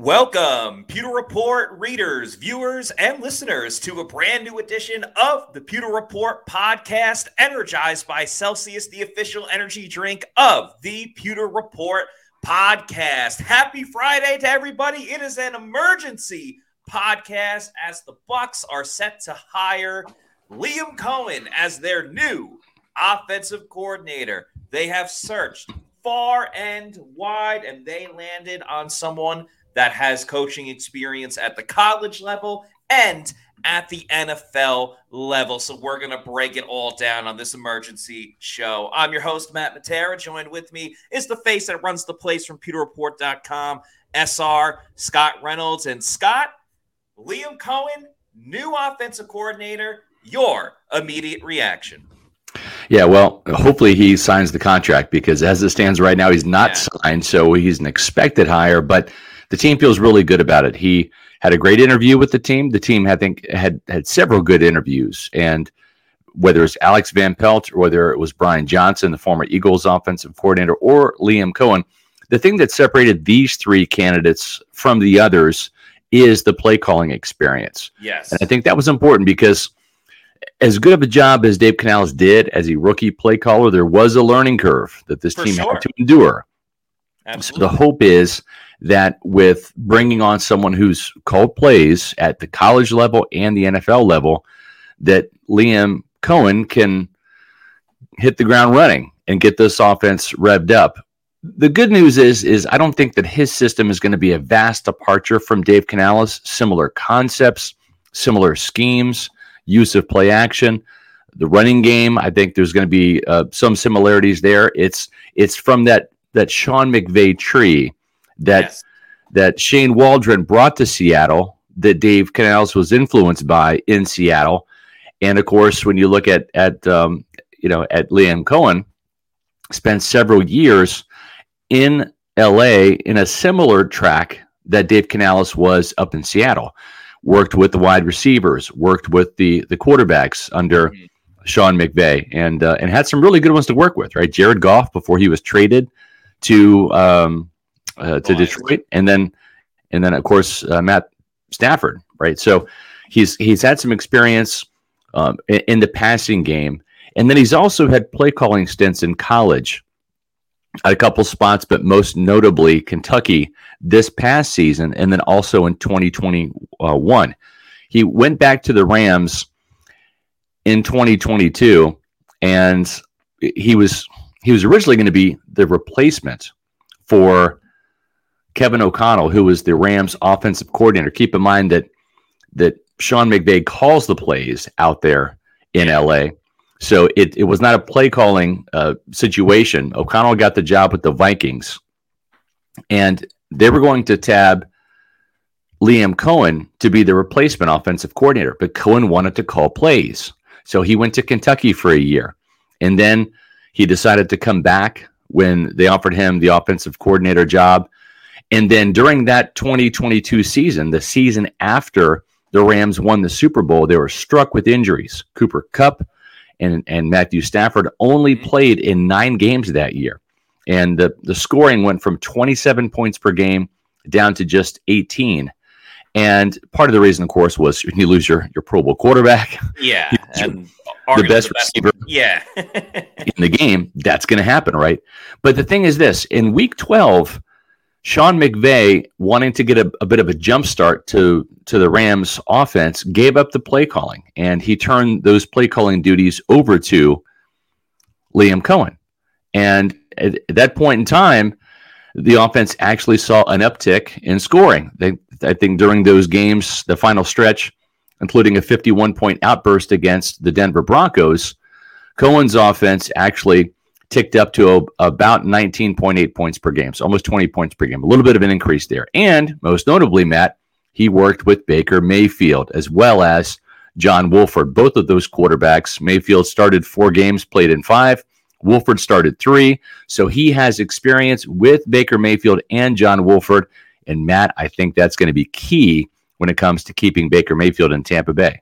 Welcome, Pewter Report readers, viewers, and listeners to a brand new edition of the Pewter Report podcast, energized by Celsius, the official energy drink of the Pewter Report podcast. Happy Friday to everybody. It is an emergency podcast as the Bucs are set to hire Liam Coen as their new offensive coordinator. They have searched far and wide and they landed on someone that has coaching experience at the college level and at the NFL level. So we're going to break it all down on this emergency show. I'm your host, Matt Matera. Joined with me is the face that runs the place from pewterreport.com, SR, Scott Reynolds. And Scott, Liam Coen, new offensive coordinator, your immediate reaction. Yeah, well, hopefully he signs the contract because as it stands right now, he's not yeah. signed. So he's an expected hire, but the team feels really good about it. He had a great interview with the team. The team, I think, had had several good interviews, and whether it's Alex Van Pelt or whether it was Brian Johnson, the former Eagles offensive coordinator, or Liam Coen, the thing that separated these three candidates from the others is the play calling experience. Yes, and I think that was important because as good of a job as Dave Canales did as a rookie play caller, there was a learning curve that this For team sure. had to endure. Absolutely. So the hope is that with bringing on someone who's called plays at the college level and the NFL level, that Liam Coen can hit the ground running and get this offense revved up. The good news is, is I don't think that his system is going to be a vast departure from Dave Canales. Similar concepts, similar schemes, use of play action, the running game. I think there's going to be uh, some similarities there. It's it's from that that Sean McVay tree that yes. that Shane Waldron brought to Seattle that Dave Canales was influenced by in Seattle, and of course, when you look at at um, you know at Liam Coen, spent several years in L.A. in a similar track that Dave Canales was up in Seattle. Worked with the wide receivers, worked with the the quarterbacks under mm-hmm. Sean McVay, and uh, and had some really good ones to work with. Right, Jared Goff before he was traded to um, uh, to Detroit, and then and then of course uh, Matt Stafford, right? So he's he's had some experience um, in, in, the passing game, and then he's also had play calling stints in college at a couple spots, but most notably Kentucky this past season, and then also in 2021. He went back to the Rams in 2022, and he was he was originally going to be the replacement for Kevin O'Connell, who was the Rams offensive coordinator. Keep in mind that that Sean McVay calls the plays out there in LA. So it, it was not a play calling uh, situation. O'Connell got the job with the Vikings, and they were going to tab Liam Coen to be the replacement offensive coordinator, but Coen wanted to call plays. So he went to Kentucky for a year. And then he decided to come back when they offered him the offensive coordinator job. And then during that 2022 season, the season after the Rams won the Super Bowl, they were struck with injuries. Cooper Kupp and, and Matthew Stafford only mm-hmm. played in nine games that year. And the, the scoring went from 27 points per game down to just 18. And part of the reason, of course, was when you lose your, your Pro Bowl quarterback. Yeah. and the best, the best receiver yeah. in the game, that's going to happen, right? But the thing is this in week 12, Sean McVay, wanting to get a, a, bit of a jump start to, to the Rams offense, gave up the play calling and he turned those play calling duties over to Liam Coen. And at, at that point in time, the offense actually saw an uptick in scoring. They, I think during those games, the final stretch, including a 51 point outburst against the Denver Broncos, Coen's offense actually ticked up to a, about 19.8 points per game, so almost 20 points per game. A little bit of an increase there. And most notably, Matt, he worked with Baker Mayfield as well as John Wolford. Both of those quarterbacks, Mayfield started four games, played in five. Wolford started three. So he has experience with Baker Mayfield and John Wolford. And Matt, I think that's going to be key when it comes to keeping Baker Mayfield in Tampa Bay.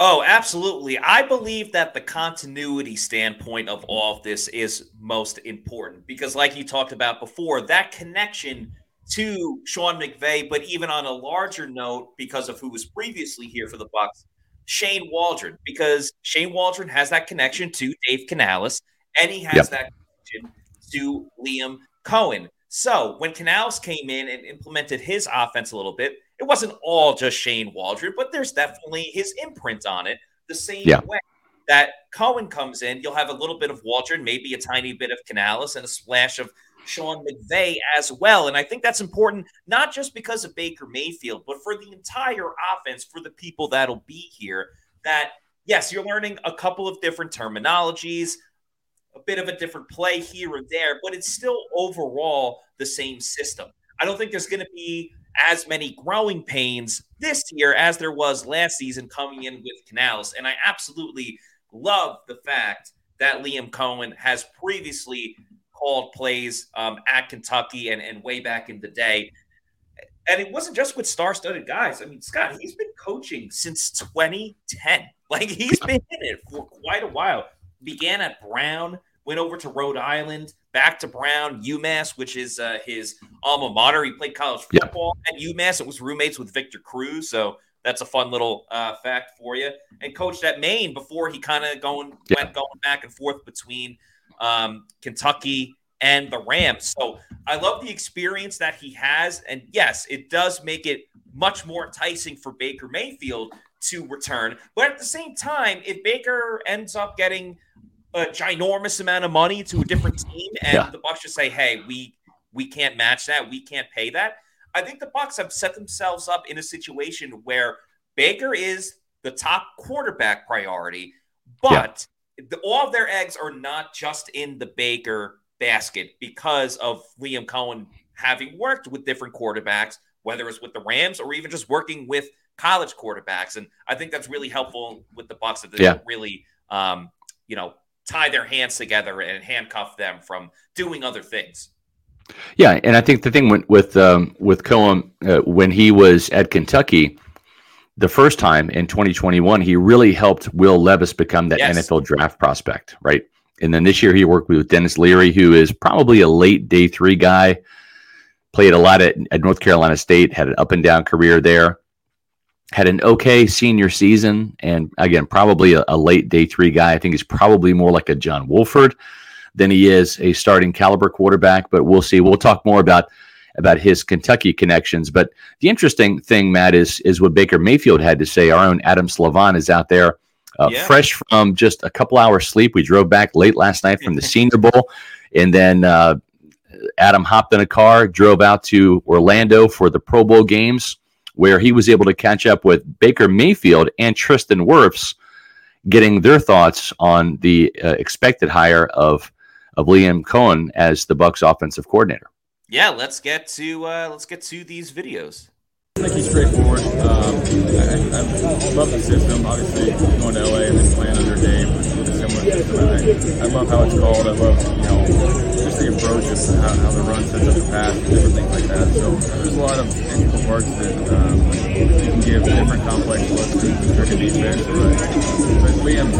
Oh, absolutely. I believe that the continuity standpoint of all of this is most important because, like you talked about before, that connection to Sean McVay, but even on a larger note, because of who was previously here for the Bucs, Shane Waldron, because Shane Waldron has that connection to Dave Canales and he has yep. that connection to Liam Coen. So when Canales came in and implemented his offense a little bit, it wasn't all just Shane Waldron, but there's definitely his imprint on it. The same yeah. way that Coen comes in, you'll have a little bit of Waldron, maybe a tiny bit of Canales, and a splash of Sean McVay as well. And I think that's important, not just because of Baker Mayfield, but for the entire offense, for the people that'll be here. That, yes, you're learning a couple of different terminologies, a bit of a different play here and there, but it's still overall the same system. I don't think there's going to be as many growing pains this year as there was last season coming in with Canales. And I absolutely love the fact that Liam Coen has previously called plays um, at Kentucky and, and way back in the day. And it wasn't just with star studded guys. I mean, Scott, he's been coaching since 2010. Like he's been in it for quite a while. Began at Brown, went over to Rhode Island, back to Brown, UMass, which is uh, his alma mater. He played college football at UMass. It was roommates with Victor Cruz, so that's a fun little uh, fact for you. And coached at Maine before he kind of going went going back and forth between um, Kentucky and the Rams. So I love the experience that he has, and yes, it does make it much more enticing for Baker Mayfield to return. But at the same time, if Baker ends up getting a ginormous amount of money to a different team, and yeah. the Bucs just say, "Hey, we we can't match that. We can't pay that." I think the Bucs have set themselves up in a situation where Baker is the top quarterback priority, but yeah. the, all of their eggs are not just in the Baker basket because of Liam Coen having worked with different quarterbacks, whether it's with the Rams or even just working with college quarterbacks. And I think that's really helpful with the Bucs that they yeah. don't really, um, you know, tie their hands together and handcuff them from doing other things. Yeah, and I think the thing with with, um, with Coen uh, when he was at Kentucky, the first time in 2021, he really helped Will Levis become that yes. NFL draft prospect, right? And then this year he worked with Devin Leary, who is probably a late day three guy. Played a lot at, at North Carolina State, had an up and down career there had an okay senior season, and again, probably a, a, late day three guy. I think he's probably more like a John Wolford than he is a starting caliber quarterback. But we'll see. We'll talk more about about his Kentucky connections. But the interesting thing, Matt, is is what Baker Mayfield had to say. Our own Adam Slavon is out there, uh, yeah. fresh from just a couple hours sleep. We drove back late last night from the Senior Bowl, and then. Uh, Adam hopped in a car, drove out to Orlando for the Pro Bowl games where he was able to catch up with Baker Mayfield and Tristan Wirfs, getting their thoughts on the uh, expected hire of of Liam Coen as the Bucs offensive coordinator. Yeah, let's get to uh, let's get to these videos. I think he's straightforward. Um, I, I, love the system. Obviously, going to LA and then playing under Dave with a similar system. I, I love how it's called. I love you know the approach of how, how the run sets up the pass and different things like that. So there's a lot of integral parts that um, you can give different complex looks to trick of defense. But, but Liam,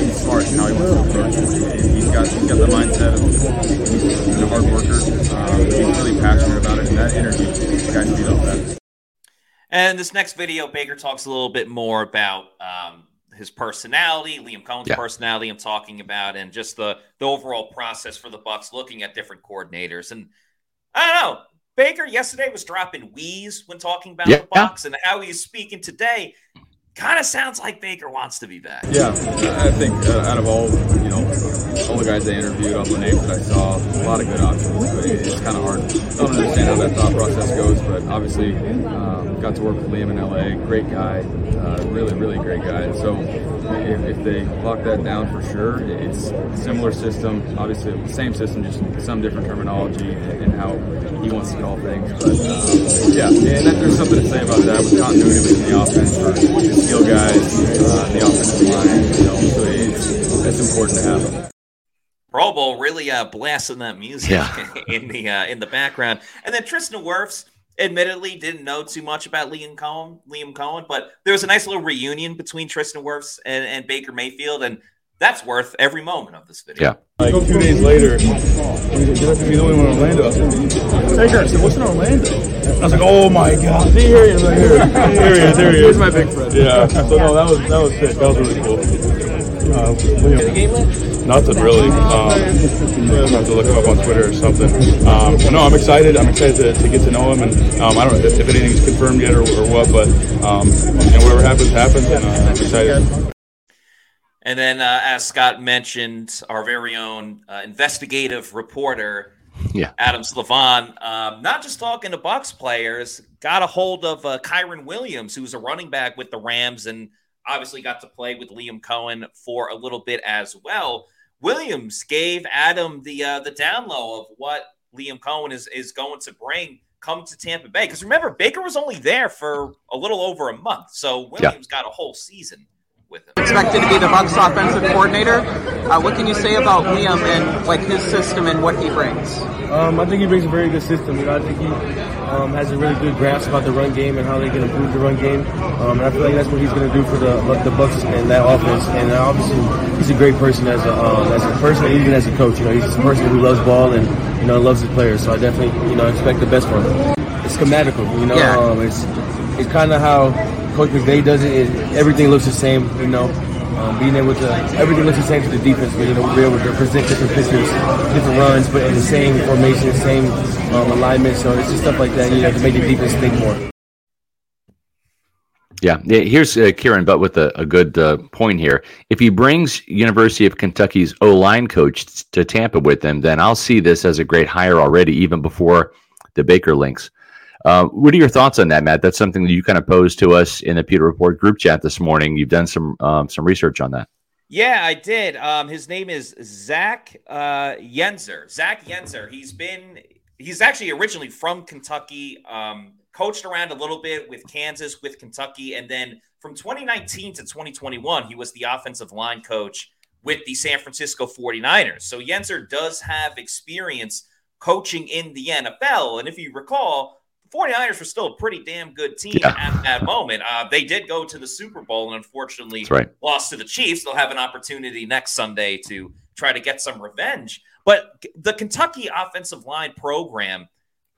he's smart how he wants to approach it. He's got he's got the mindset of he's a hard worker. Um, he's really passionate about it, and that energy guys feed off that. And this next video, Baker talks a little bit more about um, his personality, Liam Coen's yeah. personality. I'm talking about, and just the the overall process for the Bucs, looking at different coordinators. And I don't know. Baker yesterday was dropping wheeze when talking about yeah. the Bucs, and how he's speaking today kind of sounds like Baker wants to be back. Yeah, I think uh, out of all you know all the guys they interviewed, all the names that I saw, a lot of good options. But It's kind of hard. Don't understand how that thought process goes, but obviously um, got to work with Liam in LA. Great guy, uh, really really great guy. So if, if, they lock that down for sure, it's similar system. Obviously, same system, just some different terminology and how he wants to call things. But um, yeah, and there's something to say about that with continuity within the offense for skill guys, uh, the offensive line. You know, so it's that's important to have. Pro Bowl really uh, blasting that music yeah. in the uh, in the background, and then Tristan Wirfs admittedly didn't know too much about Liam Coen, Liam Coen, but there was a nice little reunion between Tristan Wirfs and, and Baker Mayfield, and that's worth every moment of this video. Yeah. Like two days later, you have to be the only one in Orlando. Baker, I said, what's in Orlando? I was like, oh my god. See, here he is, right here. Here he is, here he is. Here's my big friend. Yeah. So no, that was that was sick. That was really cool. Uh, Liam, nothing really. Um, I have to look him up on Twitter or something. Um, no, I'm excited. I'm excited to, to get to know him, and um, I don't know if, if anything's confirmed yet or, or what, but um, you know, whatever happens, happens, and uh, I'm excited. And then, uh, as Scott mentioned, our very own uh, investigative reporter, yeah. Adam Slavon, um, not just talking to Bucs players, got a hold of uh, Kyren Williams, who's a running back with the Rams, and obviously got to play with Liam Coen for a little bit as well. Williams gave Adam the uh, the down low of what Liam Coen is is going to bring come to Tampa Bay. Because remember, Baker was only there for a little over a month, so Williams yeah. got a whole season with him. Expected to be the Bucs offensive coordinator. Uh, what can you say about Liam and like his system and what he brings? Um, I think he brings a very good system. You know, I think he um, has a really good grasp about the run game and how they can improve the run game. Um, and I feel like that's what he's going to do for the the Bucks and that offense. And obviously, he's a great person as a um, as a person, and even as a coach. You know, he's a person who loves ball and you know loves his players. So I definitely you know expect the best from him. It's schematical. You know, yeah. Um, it's it's kind of how Coach McVay does it, everything looks the same, you know. Um, being able to, everything looks the same to the defense, but, you know, be able to present different pictures, different runs, but in the same formation, same um, alignment. So it's just stuff like that, you know, to make the defense think more. Yeah, here's uh, Kieran, but with a, a good uh, point here. If he brings University of Kentucky's O line coach to Tampa with him, then I'll see this as a great hire already, even before the Baker links. Uh, what are your thoughts on that, Matt? That's something that you kind of posed to us in the Pewter Report group chat this morning. You've done some um, some research on that. Yeah, I did. Um, his name is Zach uh, Yenser. Zach Yenser. He's been he's actually originally from Kentucky. Um, coached around a little bit with Kansas, with Kentucky, and then from 2019 to 2021, he was the offensive line coach with the San Francisco 49ers. So Yenser does have experience coaching in the NFL. And if you recall, 49ers were still a pretty damn good team yeah. at that moment. Uh, they did go to the Super Bowl and unfortunately right. lost to the Chiefs. They'll have an opportunity next Sunday to try to get some revenge. But the Kentucky offensive line program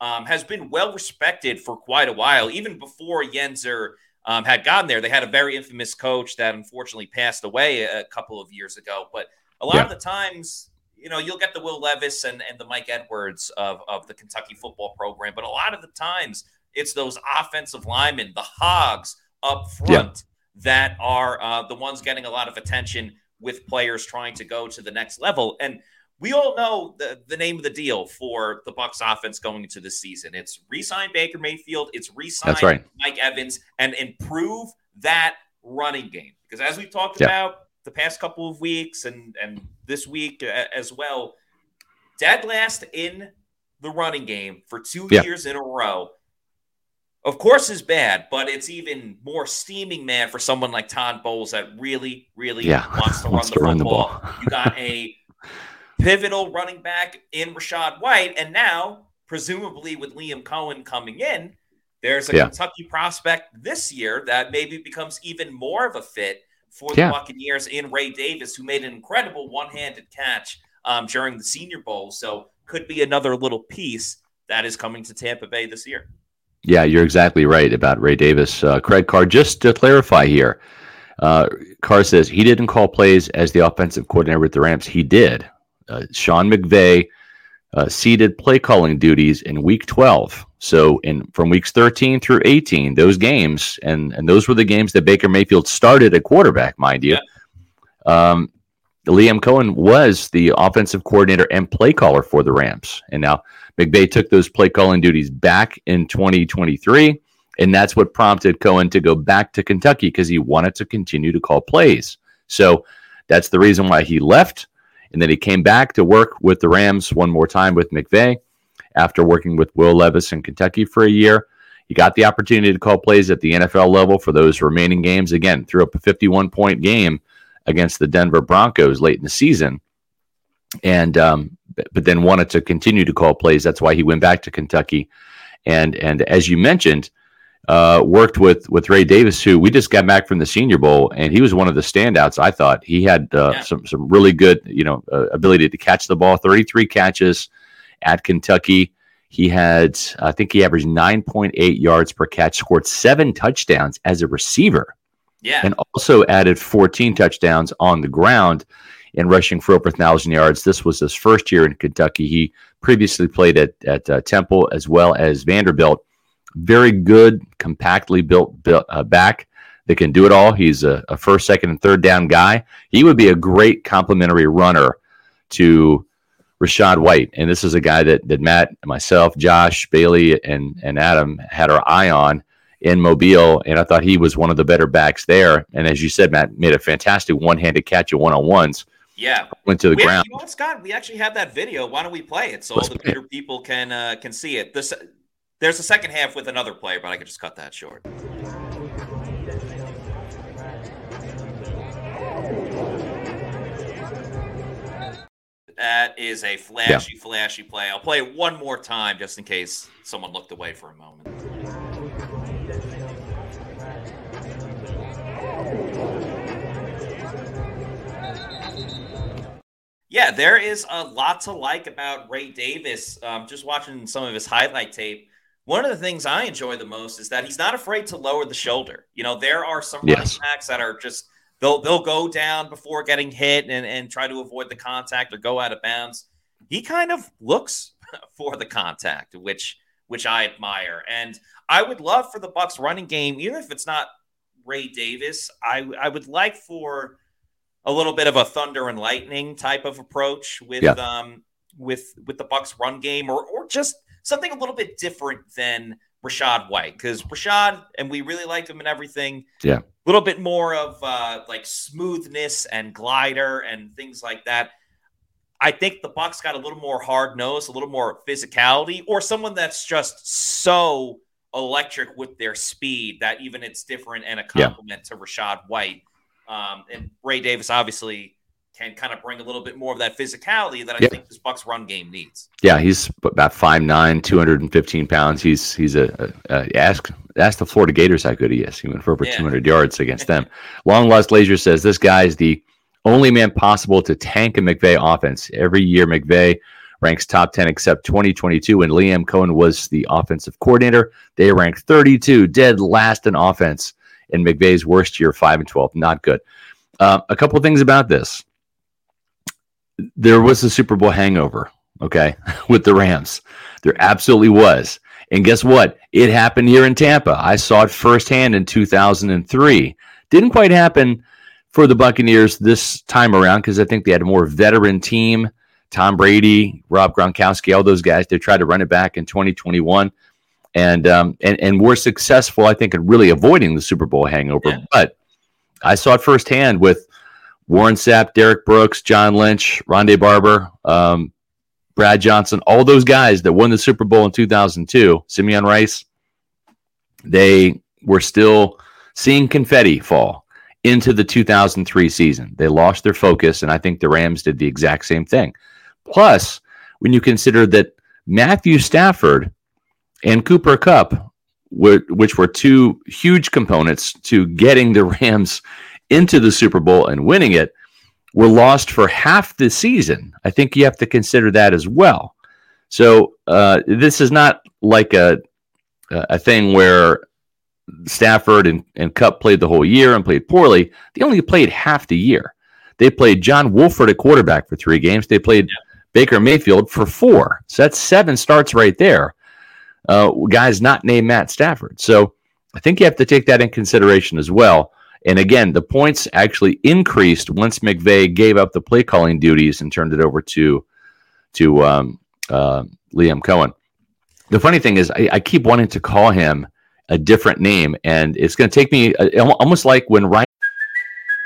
um, has been well respected for quite a while. Even before Yenser um, had gotten there, they had a very infamous coach that unfortunately passed away a, a couple of years ago. But a lot yeah. of the times, you know, you'll get the Will Levis and, and the Mike Edwards of, of the Kentucky football program, but a lot of the times it's those offensive linemen, the hogs up front, yeah. that are uh, the ones getting a lot of attention with players trying to go to the next level. And we all know the, the name of the deal for the Bucs offense going into the season. It's re-sign Baker Mayfield, it's re-sign right. Mike Evans, and improve that running game. Because as we talked yeah. about the past couple of weeks and and this week as well, dead last in the running game for two yeah. years in a row. Of course, is bad, but it's even more steaming man for someone like Todd Bowles that really, really yeah. wants to wants run the to football. Run the ball. you got a pivotal running back in Rachaad White, and now presumably with Liam Coen coming in, there's a yeah. Kentucky prospect this year that maybe becomes even more of a fit for the yeah. Buccaneers in Ray Davis, who made an incredible one-handed catch um, during the Senior Bowl. So could be another little piece that is coming to Tampa Bay this year. Yeah, you're exactly right about Ray Davis. Uh, Craig Carr, just to clarify here, Uh, Carr says he didn't call plays as the offensive coordinator with the Rams. He did. Uh, Sean McVay uh, ceded play calling duties in Week 12. So, in from weeks 13 through 18, those games, and and those were the games that Baker Mayfield started at quarterback, mind you. Um, Liam Coen was the offensive coordinator and play caller for the Rams, and now McVay took those play calling duties back in 2023. And that's what prompted Coen to go back to Kentucky because he wanted to continue to call plays. So that's the reason why he left. And then he came back to work with the Rams one more time with McVay after working with Will Levis in Kentucky for a year. He got the opportunity to call plays at the NFL level for those remaining games. Again, threw up a 51 point game against the Denver Broncos late in the season. And, um, but then wanted to continue to call plays. That's why he went back to Kentucky. And, and as you mentioned, uh, worked with with Ray Davis, who we just got back from the Senior Bowl, and he was one of the standouts. I thought he had uh, yeah. some some really good, you know, uh, ability to catch the ball. Thirty three catches at Kentucky. He had, I think, he averaged nine point eight yards per catch, scored seven touchdowns as a receiver. Yeah, and also added fourteen touchdowns on the ground in rushing for over thousand yards. This was his first year in Kentucky. He previously played at at uh, Temple as well as Vanderbilt very good, compactly built, built uh, back that can do it all. He's a, a, first, second, and third down guy. He would be a great complementary runner to Rachaad White. And this is a guy that that Matt, myself, Josh, Bailey, and and Adam had our eye on in Mobile, and I thought he was one of the better backs there. And as you said, Matt made a fantastic one-handed catch at one-on-ones. Yeah, went to the we ground. you know what, Scott? We actually have that video. Why don't we play it so Let's all the Pewter people can uh, can see it? This there's a second half with another player, but I could just cut that short. That is a flashy, yeah. flashy play. I'll play it one more time just in case someone looked away for a moment. Yeah, there is a lot to like about Ray Davis. Um, just watching some of his highlight tape one of the things I enjoy the most is that he's not afraid to lower the shoulder. You know, there are some yes. running backs that are just they'll they'll go down before getting hit and, and try to avoid the contact or go out of bounds. He kind of looks for the contact, which which I admire. And I would love for the Bucs running game, even if it's not Ray Davis, I I would like for a little bit of a thunder and lightning type of approach with yeah. um with with the Bucs run game or or just something a little bit different than Rachaad White because Rachaad and we really liked him and everything. Yeah. A little bit more of uh, like smoothness and glider and things like that. I think the Bucs got a little more hard nose, a little more physicality, or someone that's just so electric with their speed that even it's different and a compliment yeah. to Rachaad White. Um, and Ray Davis obviously can kind of bring a little bit more of that physicality that I think this Bucs run game needs. Yeah, he's about 5'9", 215 pounds. He's he's a, a, a ask ask the Florida Gators how good he is. He went for over yeah. 200 yards against them. Long Lost Laser says this guy is the only man possible to tank a McVay offense. Every year McVay ranks top 10 except 2022 when Liam Coen was the offensive coordinator. They ranked 32, dead last in offense in McVay's worst year, 5 and 12. Not good. Uh, a couple things about this there was a Super Bowl hangover, okay, with the Rams. There absolutely was. And guess what? It happened here in Tampa. I saw it firsthand in 2003. Didn't quite happen for the Buccaneers this time around because I think they had a more veteran team. Tom Brady, Rob Gronkowski, all those guys. They tried to run it back in 2021, and um, and and were successful, I think, in really avoiding the Super Bowl hangover. Yeah. But I saw it firsthand with Warren Sapp, Derrick Brooks, John Lynch, Rondé Barber, um, Brad Johnson, all those guys that won the Super Bowl in 2002, Simeon Rice, they were still seeing confetti fall into the 2003 season. They lost their focus, and I think the Rams did the exact same thing. Plus, when you consider that Matthew Stafford and Cooper Kupp, which were two huge components to getting the Rams into the Super Bowl and winning it were lost for half the season. I think you have to consider that as well. So uh, this is not like a a thing where Stafford and, and Kupp played the whole year and played poorly. They only played half the year. They played John Wolford at quarterback for three games. They played. Baker Mayfield for four. So that's seven starts right there. Uh, guys not named Matt Stafford. So I think you have to take that in consideration as well. And again, the points actually increased once McVay gave up the play calling duties and turned it over to to um, uh, Liam Coen. The funny thing is, I, I, keep wanting to call him a different name, and it's going to take me uh, almost like when Ryan.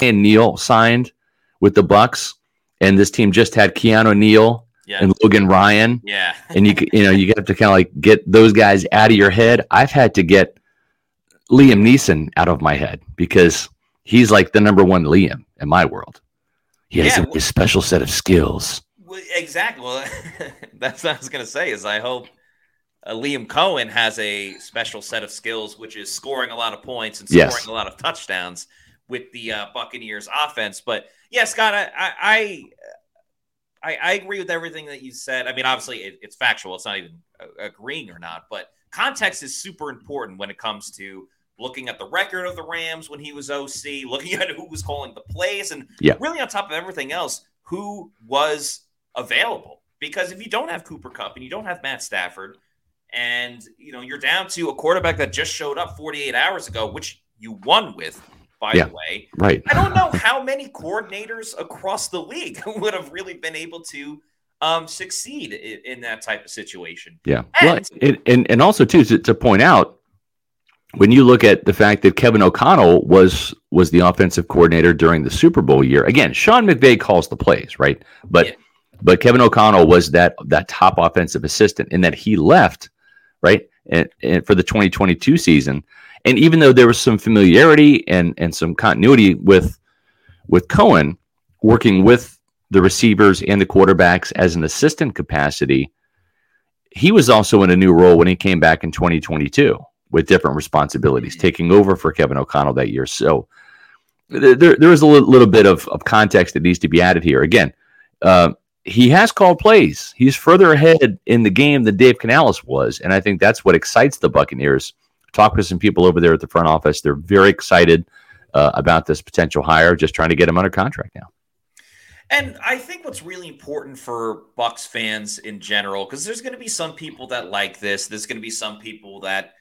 And Neal signed with the Bucs, and this team just had Keanu Neal yeah. and Logan Ryan. Yeah, and you you know you have to kind of like get those guys out of your head. I've had to get Liam Neeson out of my head because he's like the number one Liam in my world. He has yeah, a, a special set of skills. Exactly. Well, that's what I was going to say. Is I hope uh, Liam Coen has a special set of skills, which is scoring a lot of points and scoring yes. a lot of touchdowns with the uh, Buccaneers offense. But yeah, Scott, I, I I, I agree with everything that you said. I mean, obviously, it, it's factual. It's not even uh, agreeing or not, but context is super important when it comes to looking at the record of the Rams when he was OC, looking at who was calling the plays, and yeah. really on top of everything else, who was available. Because if you don't have Cooper Kupp and you don't have Matt Stafford, and you know you're down to a quarterback that just showed up 48 hours ago, which you won with, by yeah, the way. Right. I don't know how many coordinators across the league would have really been able to um, succeed in, in, that type of situation. Yeah. And, well, and, and, also too to, to point out when you look at the fact that Kevin O'Connell was was the offensive coordinator during the Super Bowl year, again, Sean McVay calls the plays, right? But yeah. But Kevin O'Connell was that that top offensive assistant, and that he left right and, and for the 2022 season. And even though there was some familiarity and and some continuity with with Coen working with the receivers and the quarterbacks as an assistant capacity, he was also in a new role when he came back in 2022 with different responsibilities, taking over for Kevin O'Connell that year. So there, there is a little, little bit of, of context that needs to be added here. Again, uh, he has called plays. He's further ahead in the game than Dave Canales was, and I think that's what excites the Buccaneers. Talk with some people over there at the front office; they're very excited uh, about this potential hire. Just trying to get him under contract now. And I think what's really important for Bucs fans in general, because there's going to be some people that like this, there's going to be some people that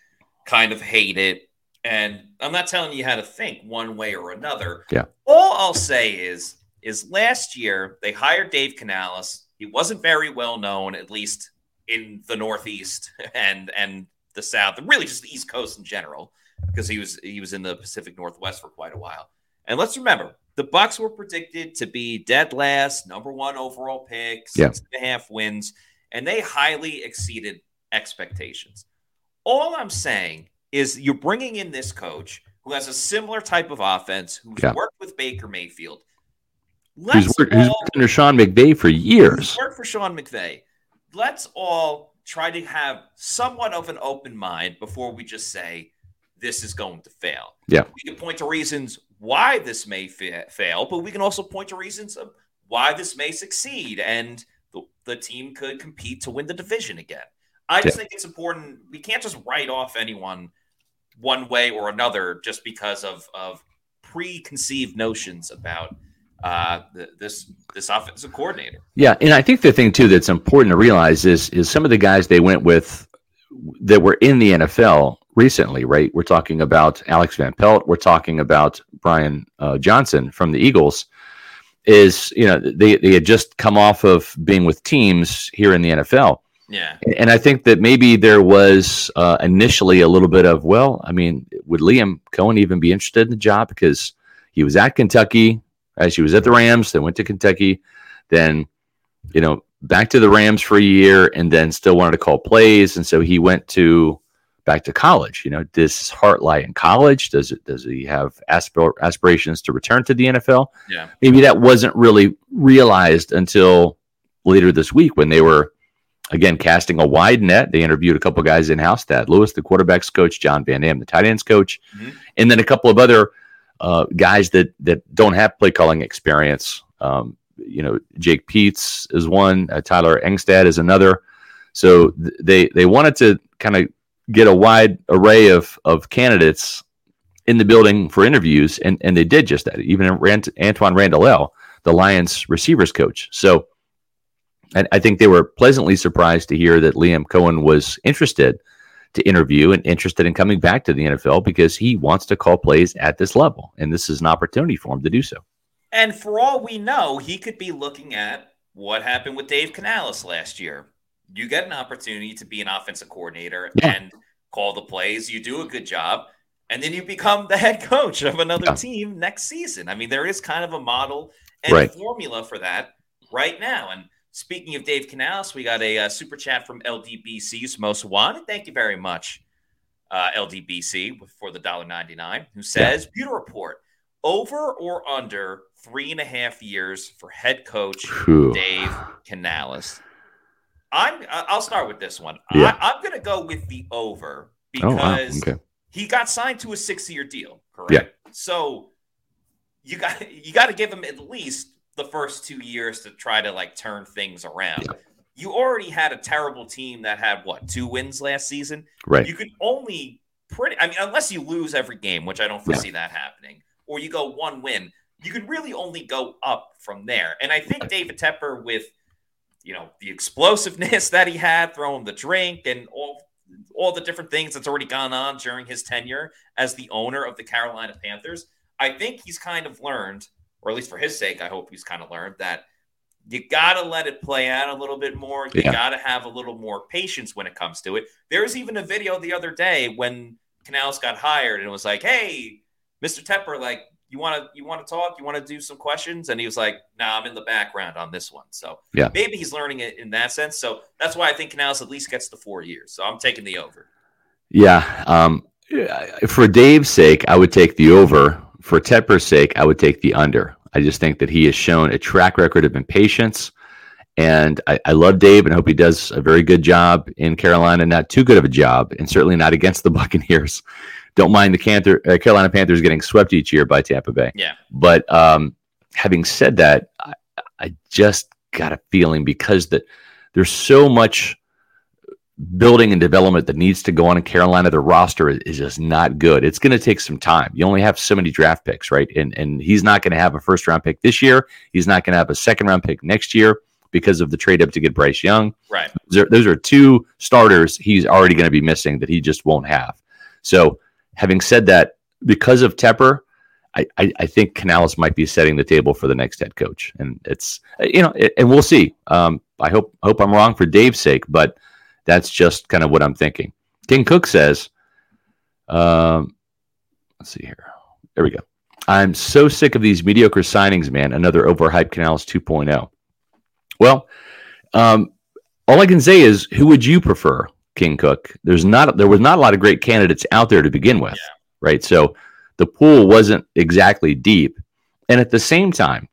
kind of hate it. And I'm not telling you how to think one way or another. Yeah. All I'll say is is last year they hired Dave Canales. He wasn't very well known, at least in the Northeast and and the South, and really just the East Coast in general, because he was he was in the Pacific Northwest for quite a while. And let's remember, the Bucs were predicted to be dead last, number one overall pick, six and a half wins, and they highly exceeded expectations. All I'm saying is you're bringing in this coach who has a similar type of offense, who's yeah. worked with Baker Mayfield, Let's who's worked, all, who's worked under Sean McVay for years. Worked for Sean McVay. Let's all try to have somewhat of an open mind before we just say this is going to fail. Yeah, we can point to reasons why this may fa- fail, but we can also point to reasons of why this may succeed, and the, the team could compete to win the division again. I just yeah. think it's important. We can't just write off anyone one way or another just because of of preconceived notions about uh, this this offensive coordinator. Yeah, and I think the thing too that's important to realize is is some of the guys they went with that were in the NFL recently, right? We're talking about Alex Van Pelt. We're talking about Brian uh, Johnson from the Eagles. Is you know they they had just come off of being with teams here in the NFL. Yeah, and I think that maybe there was uh, initially a little bit of well, I mean, would Liam Coen even be interested in the job because he was at Kentucky Right? She was at the Rams, then went to Kentucky, then, you know, back to the Rams for a year, and then still wanted to call plays. And so he went to back to college. You know, does his heart lie in college? Does it? Does he have aspir- aspirations to return to the NFL? Yeah, maybe that wasn't really realized until later this week when they were again casting a wide net. They interviewed a couple guys in house, Thad Lewis, the quarterbacks coach, John Van Dam, the tight ends coach, mm-hmm. and then a couple of other uh, guys that that don't have play calling experience. Um, you know, Jake Peetz is one, uh, Tyler Engstad is another. So th- they they wanted to kind of get a wide array of of candidates in the building for interviews, and and they did just that. Even Rand- Antwaan Randle the Lions receivers coach. So I, I think they were pleasantly surprised to hear that Liam Coen was interested to interview and interested in coming back to the NFL because he wants to call plays at this level, and this is an opportunity for him to do so. And for all we know, he could be looking at what happened with Dave Canales last year. You get an opportunity to be an offensive coordinator yeah. and call the plays. You do a good job, and then you become the head coach of another yeah. team next season. I mean, there is kind of a model and right. formula for that right now. And speaking of Dave Canales, we got a, uh, super chat from LDBC's most wanted. Thank you very much, uh, LDBC, for the $1.99, who says, yeah. Pewter Report, over or under three and a half years for head coach Whew. Dave Canales. I'm. I'll start with this one. Yeah. I, am going to go with the over because oh, wow. okay. he got signed to a six-year deal. Correct. Yeah. So you got you got to give him at least the first two years to try to like turn things around. Yeah. You already had a terrible team that had what two wins last season. Right. You could only pretty. I mean, unless you lose every game, which I don't foresee yeah. that happening, or you go one win you can really only go up from there. And I think David Tepper, with you know the explosiveness that he had, throwing the drink and all all the different things that's already gone on during his tenure as the owner of the Carolina Panthers, I think he's kind of learned, or at least for his sake, I hope he's kind of learned that you got to let it play out a little bit more. You yeah. got to have a little more patience when it comes to it. There was even a video the other day when Canales got hired and it was like, hey, Mr. Tepper, like, you want to you want to talk you want to do some questions and he was like nah i'm in the background on this one so yeah maybe he's learning it in that sense so that's why i think canales at least gets the four years so i'm taking the over yeah um for dave's sake i would take the over for tepper's sake i would take the under i just think that he has shown a track record of impatience and I, I, love Dave and hope he does a very good job in Carolina. Not too good of a job, and certainly not against the Buccaneers don't mind the Panther, uh, Carolina Panthers getting swept each year by Tampa Bay. Yeah. But um, having said that, I, I, just got a feeling because that there's so much building and development that needs to go on in Carolina. The roster is, is just not good. It's going to take some time. You only have so many draft picks, right? And and he's not going to have a first round pick this year. He's not going to have a second round pick next year because of the trade up to get Bryce Young. Right. Those are, those are two starters he's already going to be missing that he just won't have. So Having said that, because of Tepper, I, I, I, think Canales might be setting the table for the next head coach, and it's you know, it, and we'll see. Um, I hope hope I'm wrong for Dave's sake, but that's just kind of what I'm thinking. King Cook says, um, let's see here. There we go. I'm so sick of these mediocre signings, man. Another overhyped Canales 2.0. Well, um, all I can say is, who would you prefer? King Cook. There's not there was not a lot of great candidates out there to begin with, yeah. right? So the pool wasn't exactly deep, and at the same time,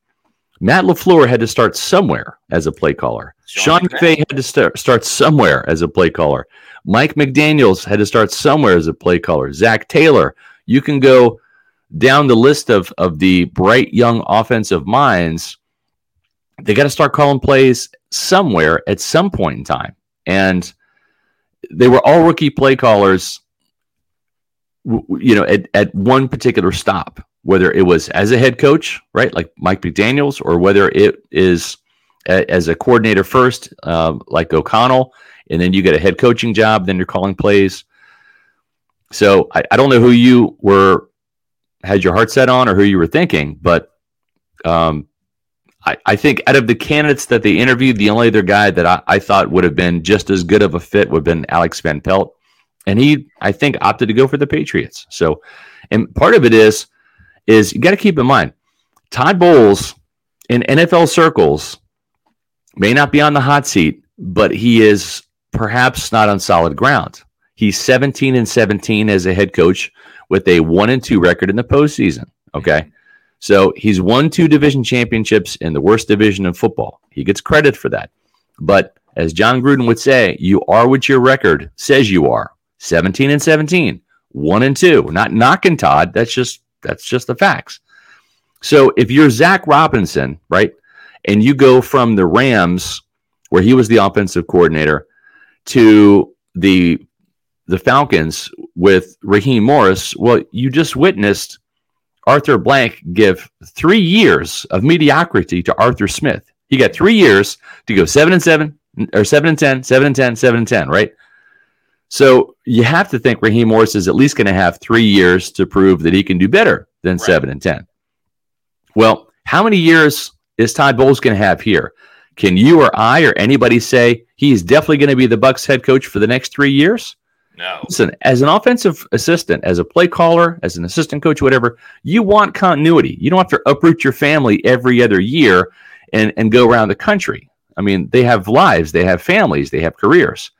Matt LaFleur had to start somewhere as a play caller. Sean, Sean McVay had to start start somewhere as a play caller. Mike McDaniel's had to start somewhere as a play caller. Zac Taylor. You can go down the list of of the bright young offensive minds. They got to start calling plays somewhere at some point in time, and they were all rookie play callers you know at, at one particular stop whether it was as a head coach right like mike mcdaniels or whether it is a, as a coordinator first um, like o'connell and then you get a head coaching job then you're calling plays so I, I don't know who you were had your heart set on or who you were thinking but um, I, I think out of the candidates that they interviewed, the only other guy that I, I thought would have been just as good of a fit would have been Alex Van Pelt. And he, I think, opted to go for the Patriots. So, and part of it is, is you got to keep in mind, Todd Bowles in NFL circles may not be on the hot seat, but he is perhaps not on solid ground. He's 17 and 17 as a head coach with a one and two record in the postseason. Okay. So he's won two division championships in the worst division in football. He gets credit for that. But as Jon Gruden would say, you are what your record says you are 17 and 17, one and two. Not knocking Todd. That's just that's just the facts. So if you're Zac Robinson, right, and you go from the Rams, where he was the offensive coordinator, to the the Falcons with Raheem Morris, well, you just witnessed Arthur Blank give three years of mediocrity to Arthur Smith. He got three years to go seven and seven, or seven and ten, seven and ten, seven and ten, right? So you have to think Raheem Morris is at least going to have three years to prove that he can do better than right. seven and ten. Well, how many years is Todd Bowles going to have here? Can you or I or anybody say he's definitely going to be the Bucs head coach for the next three years? No. Listen, as an offensive assistant, as a play caller, as an assistant coach, whatever, you want continuity. You don't have to uproot your family every other year and, and go around the country. I mean, they have lives, they have families, they have careers.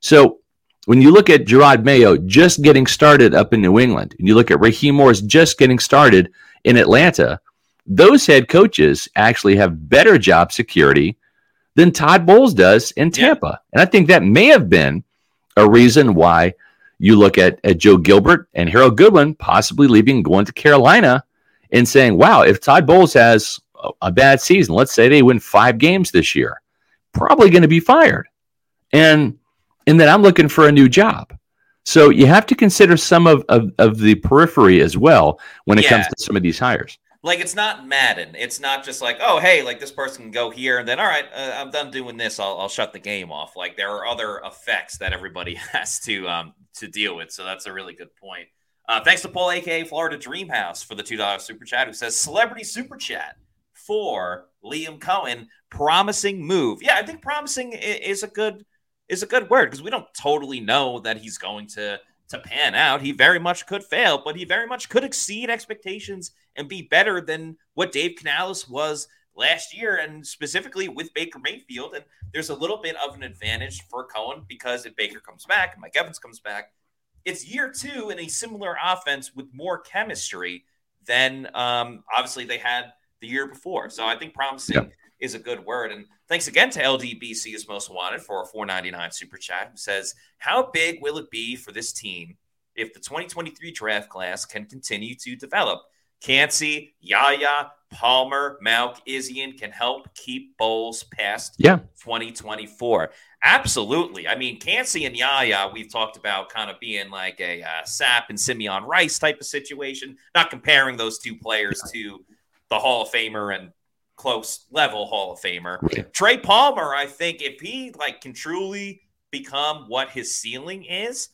So when you look at Jerod Mayo just getting started up in New England, and you look at Raheem Morris just getting started in Atlanta, those head coaches actually have better job security than Todd Bowles does in Tampa. And I think that may have been a reason why you look at, at Joe Gilbert and Harold Goodwin possibly leaving, going to Carolina, and saying, wow, if Todd Bowles has a, a bad season, let's say they win five games this year, probably going to be fired. And in that I'm looking for a new job. So you have to consider some of, of, of the periphery as well when it yeah. comes to some of these hires. Like it's not Madden. It's not just like, oh, hey, like this person can go here and then, all right, uh, I'm done doing this. I'll, I'll shut the game off. Like there are other effects that everybody has to um to deal with. So that's a really good point. Uh, thanks to Paul, aka Florida Dream House, for the two dollar super chat. Who says celebrity super chat for Liam Coen? Promising move. Yeah, I think promising is a good is a good word because we don't totally know that he's going to to pan out. He very much could fail, but he very much could exceed expectations and be better than what Dave Canales was last year, and specifically with Baker Mayfield. And there's a little bit of an advantage for Coen because if Baker comes back and Mike Evans comes back, it's year two in a similar offense with more chemistry than um, obviously they had the year before. So I think promising yep. is a good word. And thanks again to LDBC is most wanted for a 499 super chat who says, How big will it be for this team if the 2023 draft class can continue to develop? Kancey, Yaya, Palmer, Mauch, Izien can help keep Bowles past yeah. 2024. Absolutely. I mean, Kancey and Yaya, we've talked about kind of being like a uh, Sapp and Simeon Rice type of situation. Not comparing those two players to the Hall of Famer and close level Hall of Famer. Right. Trey Palmer, I think, if he like can truly become what his ceiling is,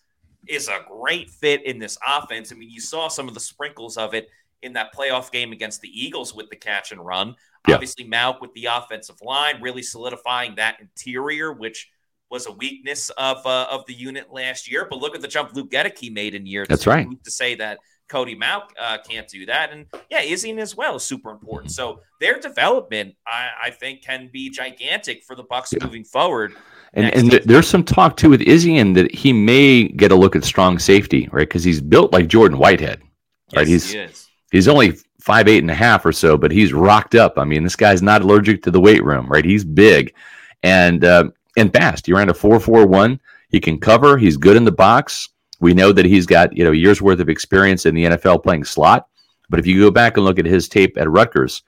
is a great fit in this offense. I mean, you saw some of the sprinkles of it in that playoff game against the Eagles with the catch and run. Yeah. Obviously, Mauch with the offensive line really solidifying that interior, which was a weakness of uh, of the unit last year. But look at the jump Luke Goedeke made in year. That's right. To say that Cody Mauch uh, can't do that, and yeah, Izien as well is super important. So their development, I, I think, can be gigantic for the Bucs yeah. moving forward. And and th- there's some talk too with Izien that he may get a look at strong safety, right? Because he's built like Jordan Whitehead, right? Yes, he's he he's only five eight and a half or so, but he's rocked up. I mean, this guy's not allergic to the weight room, right? He's big and uh, and fast. He ran a four four one. He can cover. He's good in the box. We know that he's got you know years worth of experience in the NFL playing slot. But if you go back and look at his tape at Rutgers,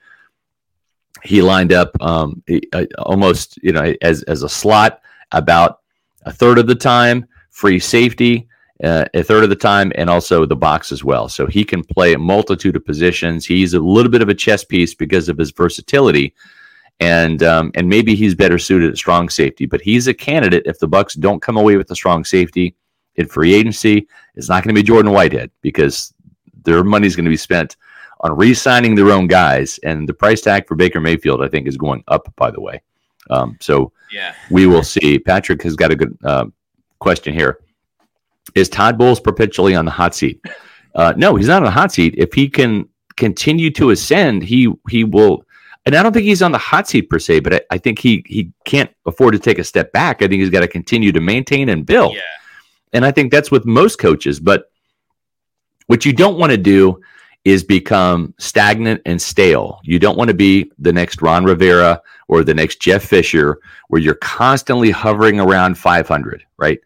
he lined up um, uh, almost you know as as a slot about a third of the time, free safety uh, a third of the time, and also the box as well. So he can play a multitude of positions. He's a little bit of a chess piece because of his versatility, and um, and maybe he's better suited at strong safety. But he's a candidate if the Bucs don't come away with a strong safety in free agency. It's not going to be Jordan Whitehead because their money is going to be spent on re-signing their own guys, and the price tag for Baker Mayfield, I think, is going up. By the way, um, so yeah, we will see. Patrick has got a good uh, question here is Todd Bowles perpetually on the hot seat? Uh, no, he's not on the hot seat. If he can continue to ascend, he he will. And I don't think he's on the hot seat per se, but I, I think he he can't afford to take a step back. I think he's got to continue to maintain and build. Yeah. And I think that's with most coaches. But what you don't want to do is become stagnant and stale. You don't want to be the next Ron Rivera or the next Jeff Fisher, where you're constantly hovering around 500, right?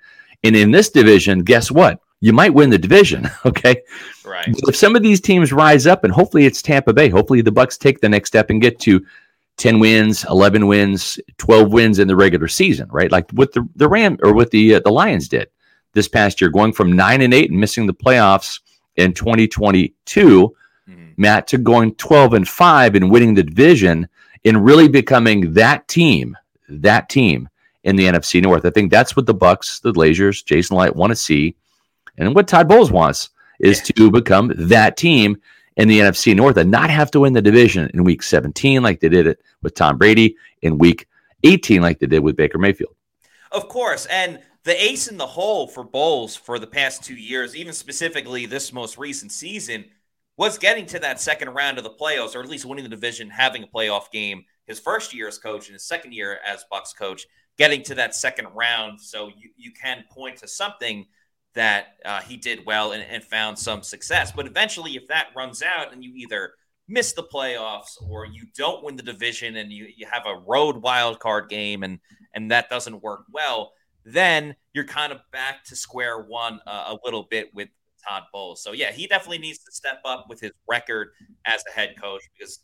And in this division, guess what? You might win the division, okay? Right. If some of these teams rise up, and hopefully it's Tampa Bay, hopefully the Bucs take the next step and get to 10 wins, 11 wins, 12 wins in the regular season, right? Like what the the Ram or what the uh, the Lions did this past year, going from nine and eight and missing the playoffs in 2022, mm-hmm. Matt, to going 12 and 5 and winning the division and really becoming that team, that team in the NFC North. I think that's what the Bucs, the Glazers, Jason Licht want to see. And what Todd Bowles wants is yeah. to become that team in the NFC North and not have to win the division in week 17 like they did it with Tom Brady, in week 18 like they did with Baker Mayfield. Of course. And the ace in the hole for Bowles for the past two years, even specifically this most recent season, was getting to that second round of the playoffs, or at least winning the division, having a playoff game. His first year as coach and his second year as Bucs coach, getting to that second round. So you, you can point to something that uh, he did well and, and found some success. But eventually, if that runs out and you either miss the playoffs or you don't win the division and you, you have a road wild card game and and that doesn't work well then you're kind of back to square one uh, a little bit with Todd Bowles. So yeah, he definitely needs to step up with his record as a head coach because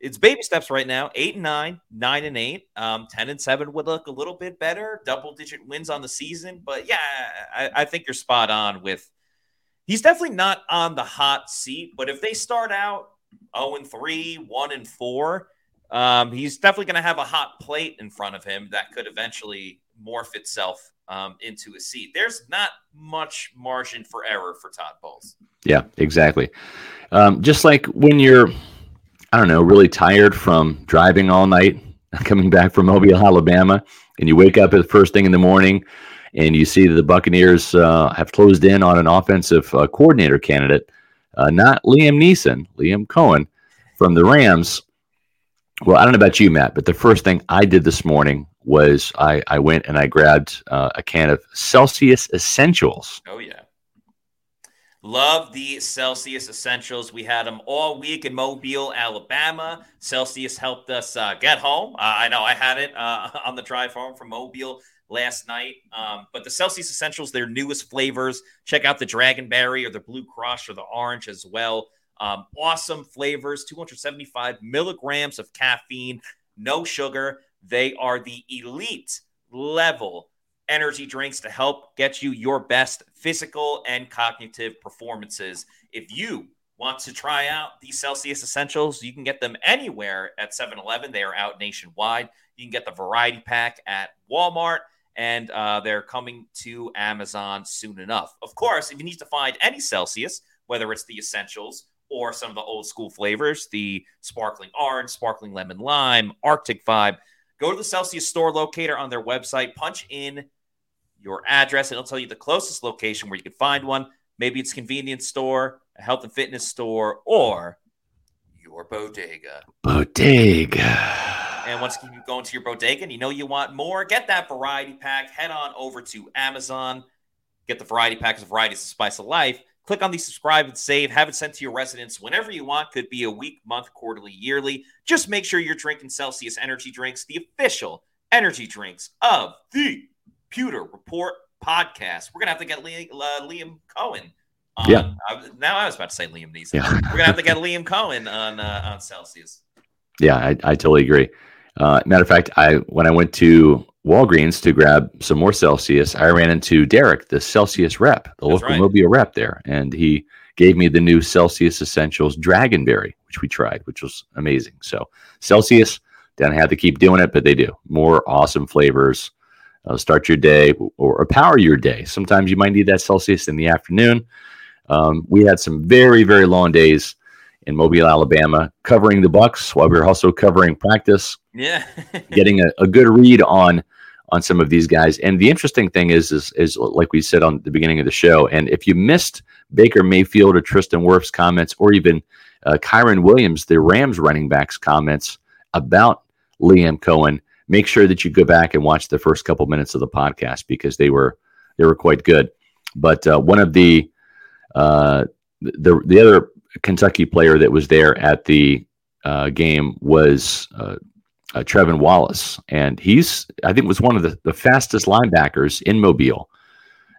it's baby steps right now. Eight and nine, nine and eight, um, ten and seven would look a little bit better. Double digit wins on the season, but yeah, I, I think you're spot on with. He's definitely not on the hot seat, but if they start out 0 and 3, 1 and 4, um, he's definitely going to have a hot plate in front of him that could eventually morph itself um, into a seat. There's not much margin for error for Todd Bowles. Yeah, exactly. Um, just like when you're, I don't know, really tired from driving all night, coming back from Mobile, Alabama, and you wake up at the first thing in the morning and you see that the Buccaneers uh, have closed in on an offensive uh, coordinator candidate, uh, not Liam Neeson, Liam Coen from the Rams. Well, I don't know about you, Matt, but the first thing I did this morning was I, I went and I grabbed uh, a can of Celsius Essentials. Oh, yeah. Love the Celsius Essentials. We had them all week in Mobile, Alabama. Celsius helped us uh, get home. Uh, I know I had it uh, on the drive home from Mobile last night. Um, but the Celsius Essentials, their newest flavors. Check out the Dragonberry or the Blue Crush or the Orange as well. Um, awesome flavors, 275 milligrams of caffeine, no sugar. They are the elite level energy drinks to help get you your best physical and cognitive performances. If you want to try out the Celsius Essentials, you can get them anywhere at 7 Eleven. They are out nationwide. You can get the variety pack at Walmart, and uh, they're coming to Amazon soon enough. Of course, if you need to find any Celsius, whether it's the Essentials or some of the old school flavors, the sparkling orange, sparkling lemon lime, Arctic vibe, Go to the Celsius store locator on their website, punch in your address, and it'll tell you the closest location where you can find one. Maybe it's convenience store, a health and fitness store, or your bodega. Bodega. And once you go into your bodega and you know you want more, get that variety pack. Head on over to Amazon. Get the variety pack because variety is the spice of life. Click on the subscribe and save. Have it sent to your residence whenever you want. Could be a week, month, quarterly, yearly. Just make sure you're drinking Celsius energy drinks, the official energy drinks of the Pewter Report podcast. We're gonna have to get Liam, uh, Liam Coen. On, yeah. Uh, now I was about to say Liam Neeson. Yeah. We're gonna have to get Liam Coen on uh, on Celsius. Yeah, I, I totally agree. Uh, matter of fact, I when I went to Walgreens to grab some more Celsius, I ran into Derek, the Celsius rep, the That's local right. Mobile rep there, and he gave me the new Celsius Essentials Dragonberry, which we tried, which was amazing. So Celsius, don't have to keep doing it, but they do more awesome flavors. Uh, start your day or, or, power your day. Sometimes you might need that Celsius in the afternoon. Um, we had some very very long days in Mobile, Alabama, covering the Bucs while we were also covering practice. Yeah, getting a, a good read on on some of these guys. And the interesting thing is, is, is like we said on the beginning of the show, and if you missed Baker Mayfield or Tristan Wirfs' comments, or even uh, Kyren Williams, the Rams running backs' comments about Liam Coen, make sure that you go back and watch the first couple minutes of the podcast because they were they were quite good. But uh, one of the uh, the the other Kentucky player that was there at the uh, game was uh, uh, Trevin Wallace, and he's I think was one of the, the fastest linebackers in Mobile.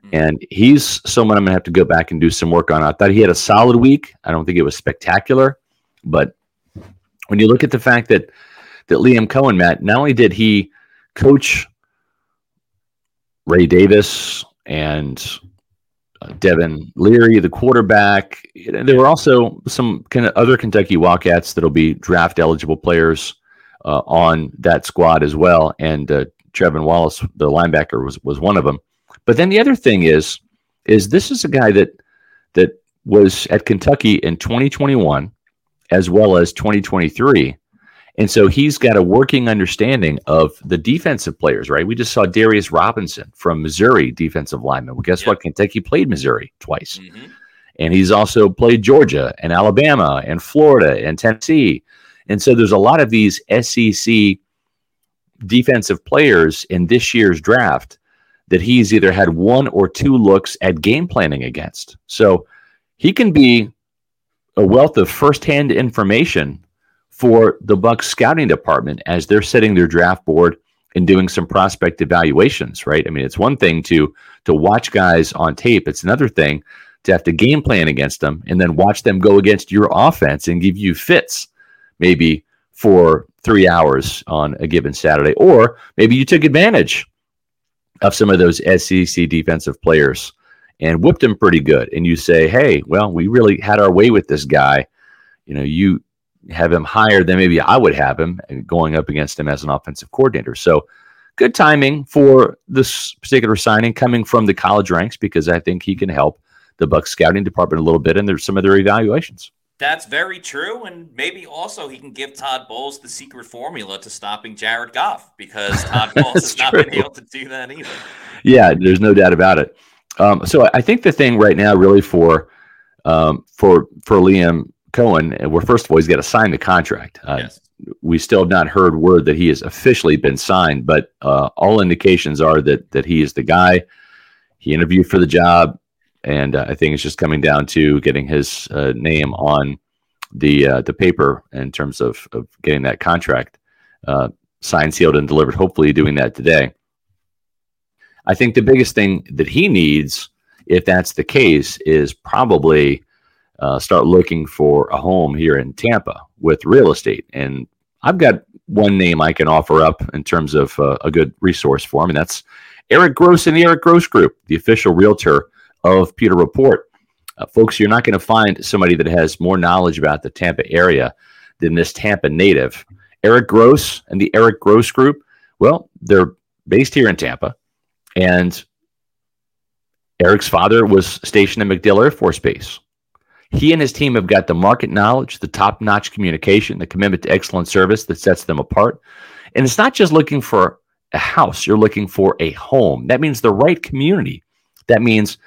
Hmm. And he's someone I'm gonna have to go back and do some work on. I thought he had a solid week. I don't think it was spectacular, but when you look at the fact that that Liam Coen, Matt, not only did he coach Ray Davis and Devin Leary, the quarterback. There were also some kind of other Kentucky Wildcats that'll be draft eligible players uh, on that squad as well. And uh, Trevin Wallace, the linebacker, was was one of them. But then the other thing is, is this is a guy that that was at Kentucky in 2021 as well as 2023 and so he's got a working understanding of the defensive players, right? We just saw Darius Robinson from Missouri, defensive lineman. Well, guess yep. what? Kentucky played Missouri twice. Mm-hmm. And he's also played Georgia and Alabama and Florida and Tennessee. And so there's a lot of these SEC defensive players in this year's draft that he's either had one or two looks at game planning against. So he can be a wealth of firsthand information for the Bucs scouting department as they're setting their draft board and doing some prospect evaluations, right? I mean, it's one thing to to watch guys on tape. It's another thing to have to game plan against them and then watch them go against your offense and give you fits maybe for three hours on a given Saturday. Or maybe you took advantage of some of those SEC defensive players and whipped them pretty good. And you say, hey, well, we really had our way with this guy. You know, you have him higher than maybe I would have him going up against him as an offensive coordinator. So good timing for this particular signing coming from the college ranks because I think he can help the Bucs scouting department a little bit and there's some of their evaluations. That's very true, and maybe also he can give Todd Bowles the secret formula to stopping Jared Goff because Todd Bowles has not true. been able to do that either. Yeah, there's no doubt about it. Um, so I think the thing right now, really for um, for for Liam Coen, well, first of all, he's got to sign the contract. Uh, yes. We still have not heard word that he has officially been signed, but uh, all indications are that that he is the guy. He interviewed for the job, and uh, I think it's just coming down to getting his uh, name on the uh, the paper in terms of, of getting that contract uh, signed, sealed, and delivered. Hopefully, doing that today. I think the biggest thing that he needs, if that's the case, is probably uh, start looking for a home here in Tampa with real estate. And I've got one name I can offer up in terms of uh, a good resource for him, and that's Eric Gross and the Eric Gross Group, the official realtor of Pewter Report. Uh, folks, you're not going to find somebody that has more knowledge about the Tampa area than this Tampa native. Eric Gross and the Eric Gross Group, well, they're based here in Tampa. And Eric's father was stationed at MacDill Air Force Base. He and his team have got the market knowledge, the top notch communication, the commitment to excellent service that sets them apart. And it's not just looking for a house, you're looking for a home. That means the right community. That means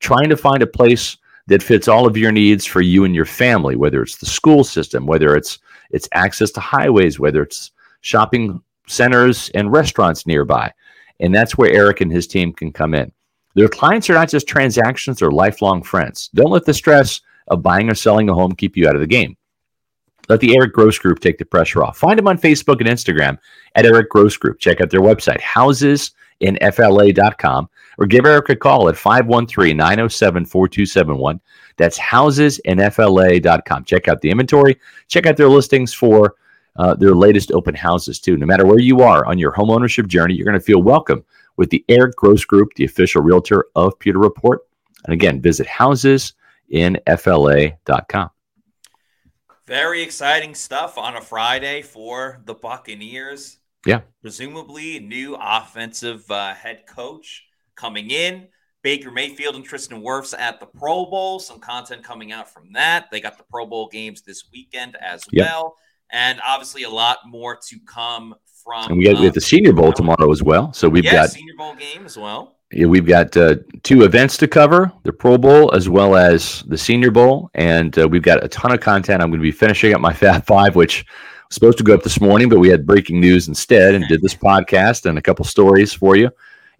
trying to find a place that fits all of your needs for you and your family, whether it's the school system, whether it's it's access to highways, whether it's shopping centers and restaurants nearby. And that's where Eric and his team can come in. Their clients are not just transactions, they're lifelong friends. Don't let the stress of buying or selling a home keep you out of the game. Let the Eric Gross Group take the pressure off. Find them on Facebook and Instagram at Eric Gross Group. Check out their website, housesinfla.com, or give Eric a call at 513 907 4271. That's housesinfla.com. Check out the inventory. Check out their listings for uh, their latest open houses, too. No matter where you are on your home ownership journey, you're going to feel welcome with the Eric Gross Group, the official realtor of Pewter Report. And again, visit houses in FLA.com. Very exciting stuff on a Friday for the Buccaneers. Yeah. Presumably, new offensive uh, head coach coming in. Baker Mayfield and Tristan Wirfs at the Pro Bowl. Some content coming out from that. They got the Pro Bowl games this weekend as yep. well. And obviously, a lot more to come from. And we got, we have the Senior Bowl tomorrow as well. So we've yeah, got Senior Bowl game as well. Yeah, we've got uh, two events to cover the Pro Bowl as well as the Senior Bowl. And uh, we've got a ton of content. I'm going to be finishing up my Fab Five, which was supposed to go up this morning, but we had breaking news instead and did this podcast and a couple stories for you.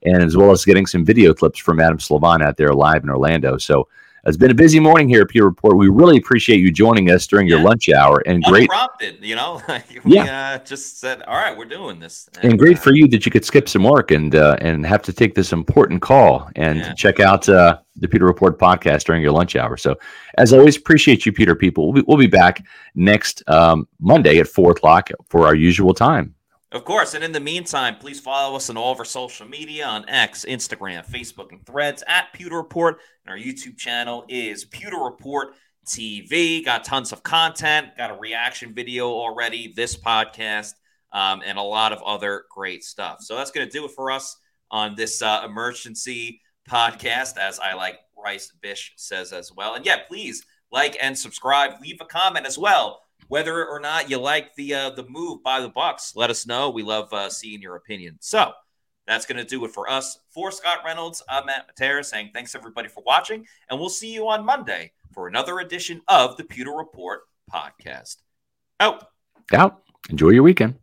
and as well as getting some video clips from Adam Slavon out there live in Orlando. So it's been a busy morning here at Pewter Report. We really appreciate you joining us during yeah. your lunch hour and great prompted, you know. we yeah. Uh, just said, "All right, we're doing this." And, and great uh, for you that you could skip some work and uh, and have to take this important call and yeah. check out uh, the Pewter Report podcast during your lunch hour. So, as always, appreciate you, Pewter. people. We'll be, we'll be back next um, Monday at four o'clock for our usual time. Of course. And in the meantime, please follow us on all of our social media on X, Instagram, Facebook, and threads at Pewter Report. And our YouTube channel is Pewter Report TV. Got tons of content, got a reaction video already, this podcast, um, and a lot of other great stuff. So that's going to do it for us on this uh, emergency podcast, as I like Rice Bish says as well. And yeah, please like and subscribe. Leave a comment as well whether or not you like the uh, the move by the Bucs, let us know. We love uh, seeing your opinion. So that's going to do it for us. For Scott Reynolds, I'm Matt Matera saying thanks everybody for watching, and we'll see you on Monday for another edition of the Pewter Report podcast. Out. Out. Enjoy your weekend.